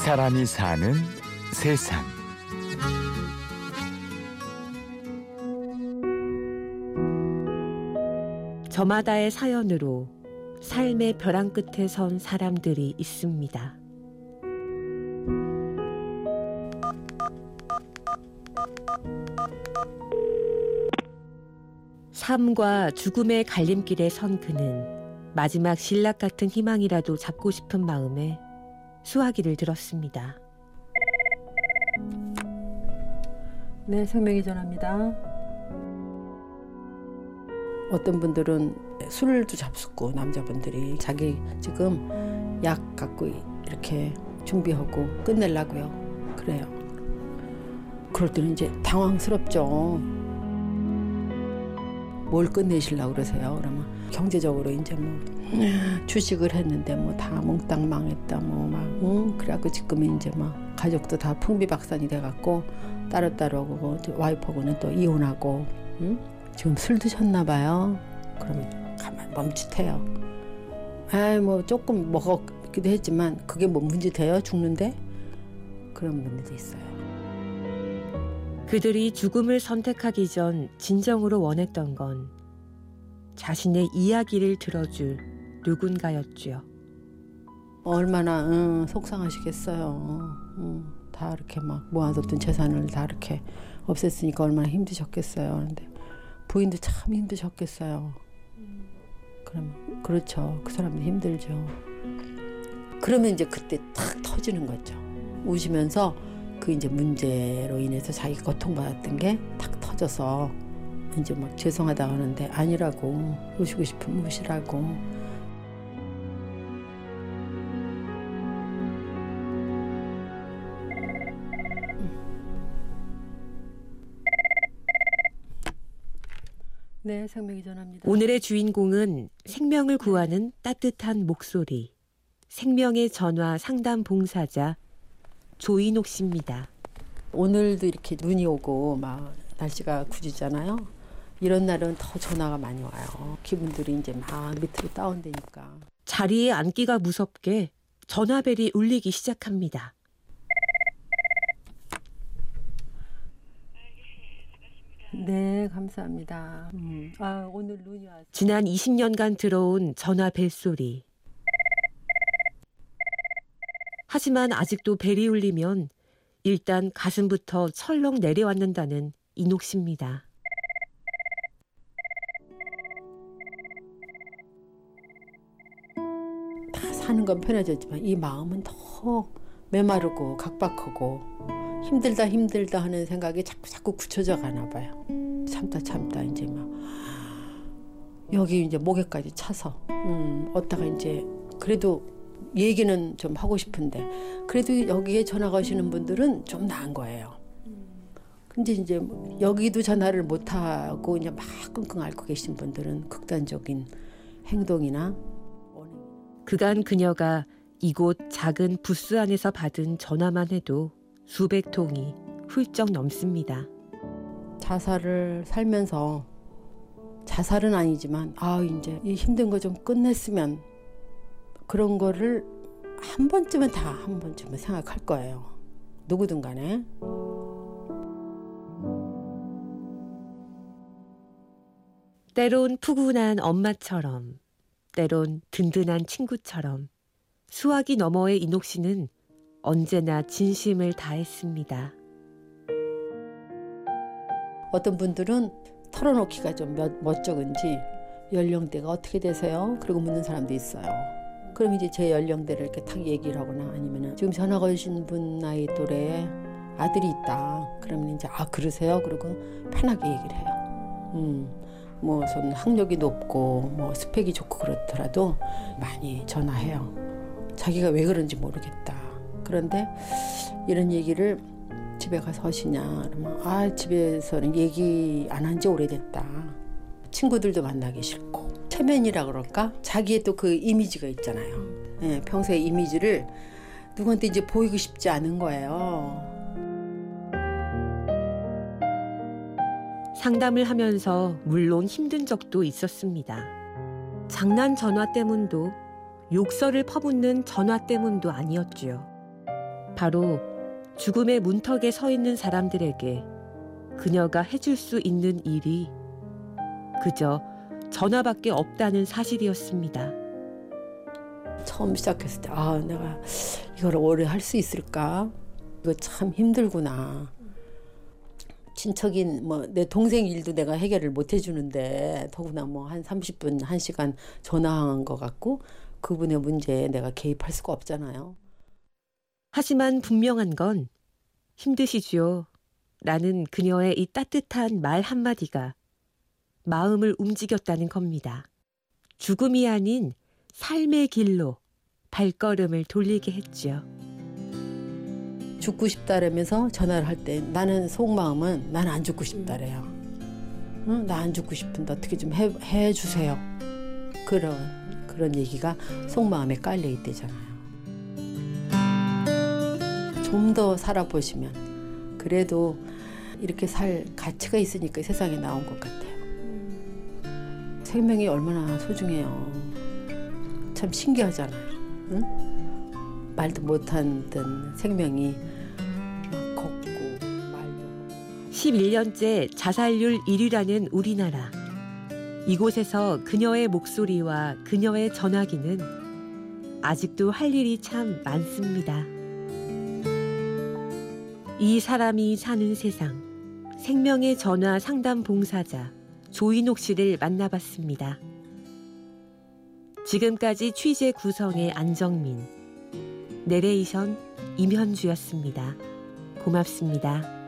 사람이 사는 세상. 저마다의 사연으로 삶의 벼랑 끝에 선 사람들이 있습니다. 삶과 죽음의 갈림길에 선 그는 마지막 신락 같은 희망이라도 잡고 싶은 마음에 수화기를 들었습니다. 네, 생명이 전합니다. 어떤 분들은 술도 잡수고 남자분들이 자기 지금 약 갖고 이렇게 준비하고 끝내려고요. 그래요. 그럴 때는 이제 당황스럽죠. 뭘 끝내시려고 그러세요? 그러면 경제적으로 이제 뭐 주식을 했는데 뭐 다 몽땅 망했다 뭐막 응? 그래갖고 지금 이제 막 가족도 다 풍비박산이 돼갖고 따로따로 뭐 와이프하고는 또 이혼하고 응? 지금 술 드셨나 봐요. 그러면 가만 멈칫해요. 아이 뭐 조금 먹었기도 했지만 그게 뭐 문제 돼요? 죽는데? 그런 분들도 있어요. 그들이 죽음을 선택하기 전 진정으로 원했던 건 자신의 이야기를 들어줄 누군가였지요. 얼마나 응, 속상하시겠어요. 응, 다 이렇게 막 모아뒀던 재산을 다 이렇게 없앴으니까 얼마나 힘드셨겠어요. 근데 부인도 참 힘드셨겠어요. 그러면 그렇죠. 그 사람도 힘들죠. 그러면 이제 그때 탁 터지는 거죠. 우시면서 그 이제 문제로 인해서 자기가 고통받았던 게 탁 터져서 이제 막 죄송하다 하는데 아니라고 우시고 싶으면 우시라고 네, 생명이 전합니다. 오늘의 주인공은 생명을 구하는 따뜻한 목소리, 생명의 전화 상담 봉사자 조인옥 씨입니다. 오늘도 이렇게 눈이 오고 막 날씨가 굳이잖아요. 이런 날은 더 전화가 많이 와요. 기분들이 이제 막 밑으로 다운되니까. 자리에 앉기가 무섭게 전화벨이 울리기 시작합니다. 네, 감사합니다. 음, 아, 오늘 눈이 왔 지난 20년간 들어온 전화 벨소리. 하지만 아직도 벨이 울리면 일단 가슴부터 철렁 내려앉는다는 이녹 씨입니다. 다 사는 건 편해졌지만 이 마음은 더 메마르고 각박하고 힘들다 힘들다 하는 생각이 자꾸 자꾸 굳혀져 가나 봐요. 참다 참다 이제 막 여기 이제 목에까지 차서 음, 어디다가 이제 그래도 얘기는 좀 하고 싶은데 그래도 여기에 전화 가시는 분들은 좀 나은 거예요. 근데 이제 여기도 전화를 못 하고 이제 막 끙끙 앓고 계신 분들은 극단적인 행동이나 그간 그녀가 이곳 작은 부스 안에서 받은 전화만 해도 수백 통이 훌쩍 넘습니다. 자살을 살면서 자살은 아니지만 아 이제 이 힘든 거 좀 끝냈으면 그런 거를 한 번쯤은 다 한 번쯤은 생각할 거예요. 누구든 간에. 때론 푸근한 엄마처럼, 때론 든든한 친구처럼 수화기 너머의 이녹 씨는 언제나 진심을 다했습니다. 어떤 분들은 털어놓기가 좀 멋쩍은지 연령대가 어떻게 되세요? 그리고 묻는 사람도 있어요. 그럼 이제 제 연령대를 이렇게 탁 얘기를 하거나 아니면은 지금 전화 걸으신 분 나이 또래에 아들이 있다. 그러면 이제 아 그러세요? 그러고 편하게 얘기를 해요. 음. 뭐 저는 학력이 높고 뭐 스펙이 좋고 그렇더라도 많이 전화해요. 자기가 왜 그런지 모르겠다. 그런데 이런 얘기를 집에 가서 하시냐 그러면 아 집에서는 얘기 안 한 지 오래됐다. 친구들도 만나기 싫고 체면이라 그럴까? 자기의 또 그 이미지가 있잖아요. 예, 평소의 이미지를 누구한테 이제 보이고 싶지 않은 거예요. 상담을 하면서 물론 힘든 적도 있었습니다. 장난 전화 때문도 욕설을 퍼붓는 전화 때문도 아니었지요. 바로 죽음의 문턱에 서 있는 사람들에게 그녀가 해줄 수 있는 일이 그저 전화밖에 없다는 사실이었습니다. 처음 시작했을 때, 아, 내가 이걸 오래 할 수 있을까? 이거 참 힘들구나. 친척인 뭐 내 동생 일도 내가 해결을 못 해주는데 더구나 뭐 한 30분, 1시간 전화한 것 같고 그분의 문제에 내가 개입할 수가 없잖아요. 하지만 분명한 건 힘드시지요. 라는 그녀의 이 따뜻한 말 한마디가 마음을 움직였다는 겁니다. 죽음이 아닌 삶의 길로 발걸음을 돌리게 했죠. 죽고 싶다라면서 전화를 할 때 나는 속마음은 나는 안 죽고 싶다래요. 응? 나 안 죽고 싶은데 어떻게 좀 해, 해주세요. 그런 그런 얘기가 속마음에 깔려 있대잖아요. 좀 더 살아보시면 그래도 이렇게 살 가치가 있으니까 세상에 나온 것 같아요. 생명이 얼마나 소중해요. 참 신기하잖아요. 응? 말도 못하던 생명이 막 걷고 말도 11년째 자살률 1위라는 우리나라. 이곳에서 그녀의 목소리와 그녀의 전화기는 아직도 할 일이 참 많습니다. 이 사람이 사는 세상. 생명의 전화 상담 봉사자 조인옥 씨를 만나봤습니다. 지금까지 취재 구성의 안정민, 내레이션 임현주였습니다. 고맙습니다.